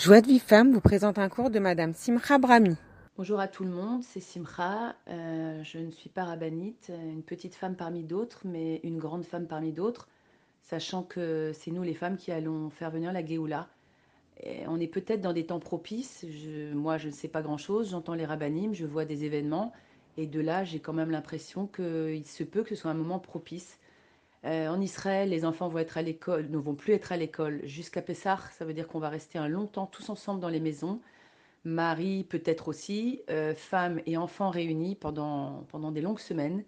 Joie de vie femme vous présente un cours de Madame Simcha Brahmi. Bonjour à tout le monde, c'est Simcha. Euh, je ne suis pas rabbinite, une petite femme parmi d'autres, mais une grande femme parmi d'autres, sachant que c'est nous les femmes qui allons faire venir la Géoula. On est peut-être dans des temps propices. moi, je ne sais pas grand-chose. J'entends les rabbinim, je vois des événements. Et de là, j'ai quand même l'impression qu'il se peut que ce soit un moment propice. Euh, en Israël, les enfants vont être à l'école, ne vont plus être à l'école jusqu'à Pessah. Ça veut dire qu'on va rester un long temps tous ensemble dans les maisons. Mari peut-être aussi, euh, femmes et enfants réunis pendant, pendant des longues semaines.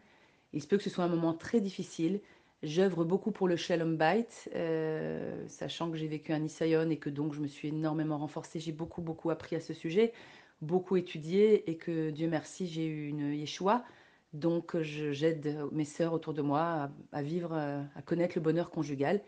Il se peut que ce soit un moment très difficile. J'œuvre beaucoup pour le Shalom Bait, euh, sachant que j'ai vécu un Isayon et que donc je me suis énormément renforcée. J'ai beaucoup, beaucoup appris à ce sujet, beaucoup étudié et que Dieu merci, j'ai eu une Yeshua. Donc, j'aide mes sœurs autour de moi à, vivre, euh, à connaître le bonheur conjugal.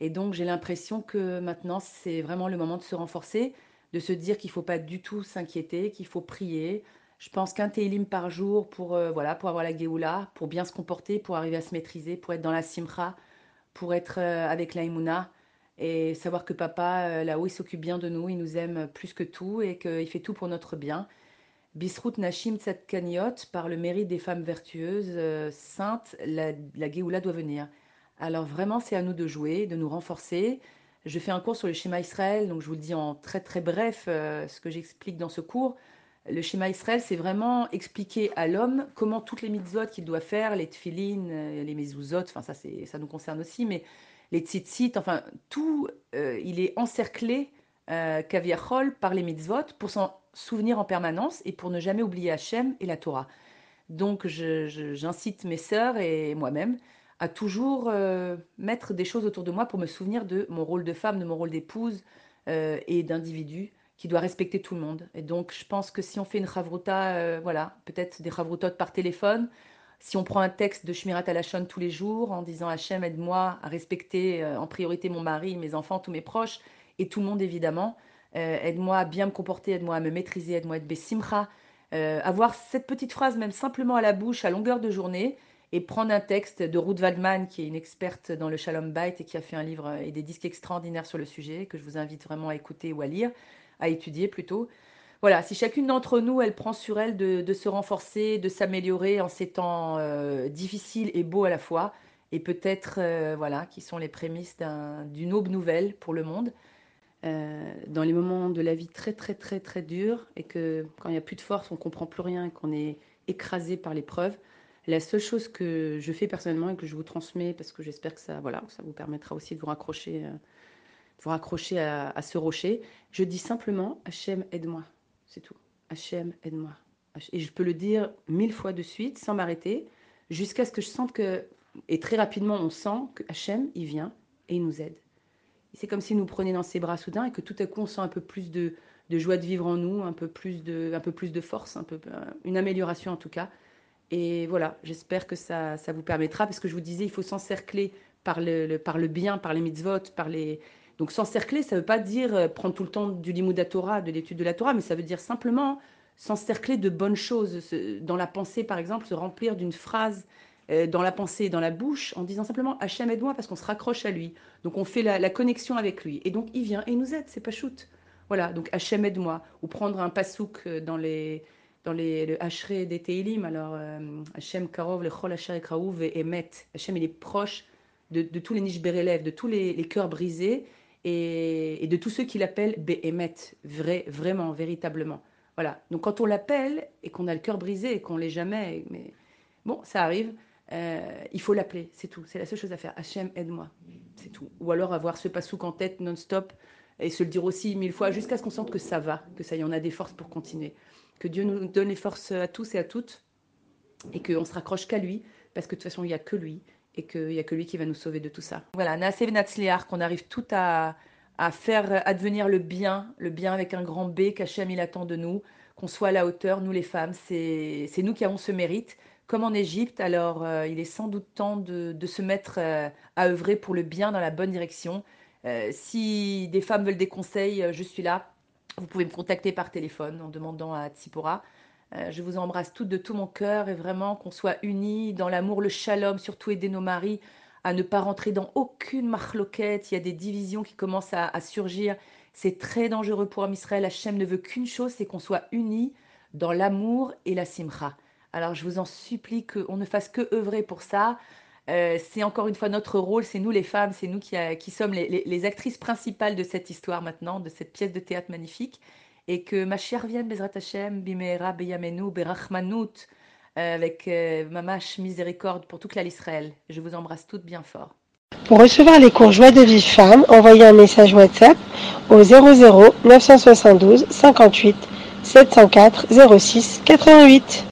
Et donc, j'ai l'impression que maintenant, c'est vraiment le moment de se renforcer, de se dire qu'il ne faut pas du tout s'inquiéter, qu'il faut prier. Je pense qu'un télim par jour pour, euh, voilà, pour avoir la Géoula, pour bien se comporter, pour arriver à se maîtriser, pour être dans la simcha, pour être euh, avec la et savoir que papa, là-haut, il s'occupe bien de nous, il nous aime plus que tout et qu'il fait tout pour notre bien. Bisrout Nashim Tzadkaniot, par le mérite des femmes vertueuses, euh, saintes, la, la Géoula doit venir. Alors vraiment, c'est à nous de jouer, de nous renforcer. Je fais un cours sur le schéma Israël, donc je vous le dis en très très bref euh, ce que j'explique dans ce cours. Le schéma Israël, c'est vraiment expliquer à l'homme comment toutes les mitzvot qu'il doit faire, les tfilines, euh, les mezuzot, enfin ça, ça nous concerne aussi, mais les tzitzit, enfin tout, il est encerclé euh, par les mitzvot pour s'en souvenir en permanence et pour ne jamais oublier Hachem et la Torah. Donc j'incite mes sœurs et moi-même à toujours euh, mettre des choses autour de moi pour me souvenir de mon rôle de femme, de mon rôle d'épouse euh, et d'individu qui doit respecter tout le monde. Et donc je pense que si on fait une chavruta, euh, voilà, peut-être des chavrutot par téléphone, si on prend un texte de Shmirat Alashon tous les jours en disant Hachem aide-moi à respecter en priorité mon mari, mes enfants, tous mes proches, et tout le monde évidemment. Euh, aide-moi à bien me comporter, aide-moi à me maîtriser, aide-moi à être besimcha. Euh, avoir cette petite phrase même simplement à la bouche à longueur de journée et prendre un texte de Ruth Waldman, qui est une experte dans le Shalom Bait et qui a fait un livre et des disques extraordinaires sur le sujet, que je vous invite vraiment à écouter ou à lire, à étudier plutôt. Voilà, si chacune d'entre nous, elle prend sur elle de, se renforcer, de s'améliorer en ces temps euh, difficiles et beaux à la fois, et peut-être, voilà, qui sont les prémices d'une aube nouvelle pour le monde. Euh, dans les moments de la vie très très très très durs et que quand il n'y a plus de force, on comprend plus rien et qu'on est écrasé par l'épreuve, la seule chose que je fais personnellement et que je vous transmets parce que j'espère que ça, voilà, ça vous permettra aussi de vous raccrocher, euh, vous raccrocher à, ce rocher, je dis simplement Hachem aide-moi, c'est tout. Hachem aide-moi. Et je peux le dire mille fois de suite sans m'arrêter jusqu'à ce que je sente que, et très rapidement on sent que Hachem, il vient et il nous aide c'est comme s'il nous prenait dans ses bras soudain et que tout à coup on sent un peu plus de, joie de vivre en nous, un peu plus de, un peu plus de force, un peu, euh, une amélioration en tout cas. Et voilà, j'espère que ça, ça vous permettra, parce que je vous disais, il faut s'encercler par le, par le bien, par les mitzvot, par les... Donc s'encercler, ça ne veut pas dire euh, prendre tout le temps du limud Torah, de l'étude de la Torah, mais ça veut dire simplement s'encercler de bonnes choses. Dans la pensée, par exemple, se remplir d'une phrase dans la pensée et dans la bouche en disant simplement Hachem aide-moi parce qu'on se raccroche à lui. Donc on fait la, connexion avec lui. Et donc il vient et il nous aide, c'est pas shoot. Voilà, donc Hachem aide-moi. Ou prendre un pasouk euh, dans les dans les, le Hachré des Teilim, alors euh, Hachem Karov, le Chol Hacher et Emet. Hachem il est proche de, de tous les niches de tous les, les cœurs brisés et, et, de tous ceux qui l'appellent Behemet, vrai, vraiment, véritablement. Voilà, donc quand on l'appelle et qu'on a le cœur brisé et qu'on l'est jamais, mais bon, ça arrive, euh, il faut l'appeler, c'est tout. C'est la seule chose à faire. Hachem, aide-moi. C'est tout. Ou alors avoir ce pasouk en tête non-stop et se le dire aussi mille fois jusqu'à ce qu'on sente que ça va, que ça y en a des forces pour continuer. Que Dieu nous donne les forces à tous et à toutes et qu'on se raccroche qu'à lui parce que de toute façon, il n'y a que lui et qu'il n'y a que lui qui va nous sauver de tout ça. Voilà, Natsliar, qu'on arrive tout à, à faire advenir le bien, le bien avec un grand B qu'Hachem il attend de nous, qu'on soit à la hauteur, nous les femmes. C'est nous qui avons ce mérite comme en Égypte. Alors, euh, il est sans doute temps de, se mettre euh, à œuvrer pour le bien dans la bonne direction. Euh, si des femmes veulent des conseils, je suis là. Vous pouvez me contacter par téléphone en demandant à Tsipora. je vous embrasse toutes de tout mon cœur et vraiment qu'on soit unis dans l'amour, le shalom, surtout aider nos maris à ne pas rentrer dans aucune marloquette. Il y a des divisions qui commencent à, surgir C'est très dangereux pour Israël. Hachem ne veut qu'une chose, c'est qu'on soit unis dans l'amour et la simcha. Alors je vous en supplie qu'on ne fasse que œuvrer pour ça. Euh, c'est encore une fois notre rôle, c'est nous les femmes, c'est nous qui, euh, sommes les, actrices principales de cette histoire maintenant, de cette pièce de théâtre magnifique. Et que ma chère vienne, Bezrat Hashem, Bimera, Beyamenu, Berachmanout, euh, avec euh, Mamash Miséricorde pour toute l'Israël. Je vous embrasse toutes bien fort. Pour recevoir les cours Joie de vie femme, envoyez un message WhatsApp au 00 972 58 704 06 88.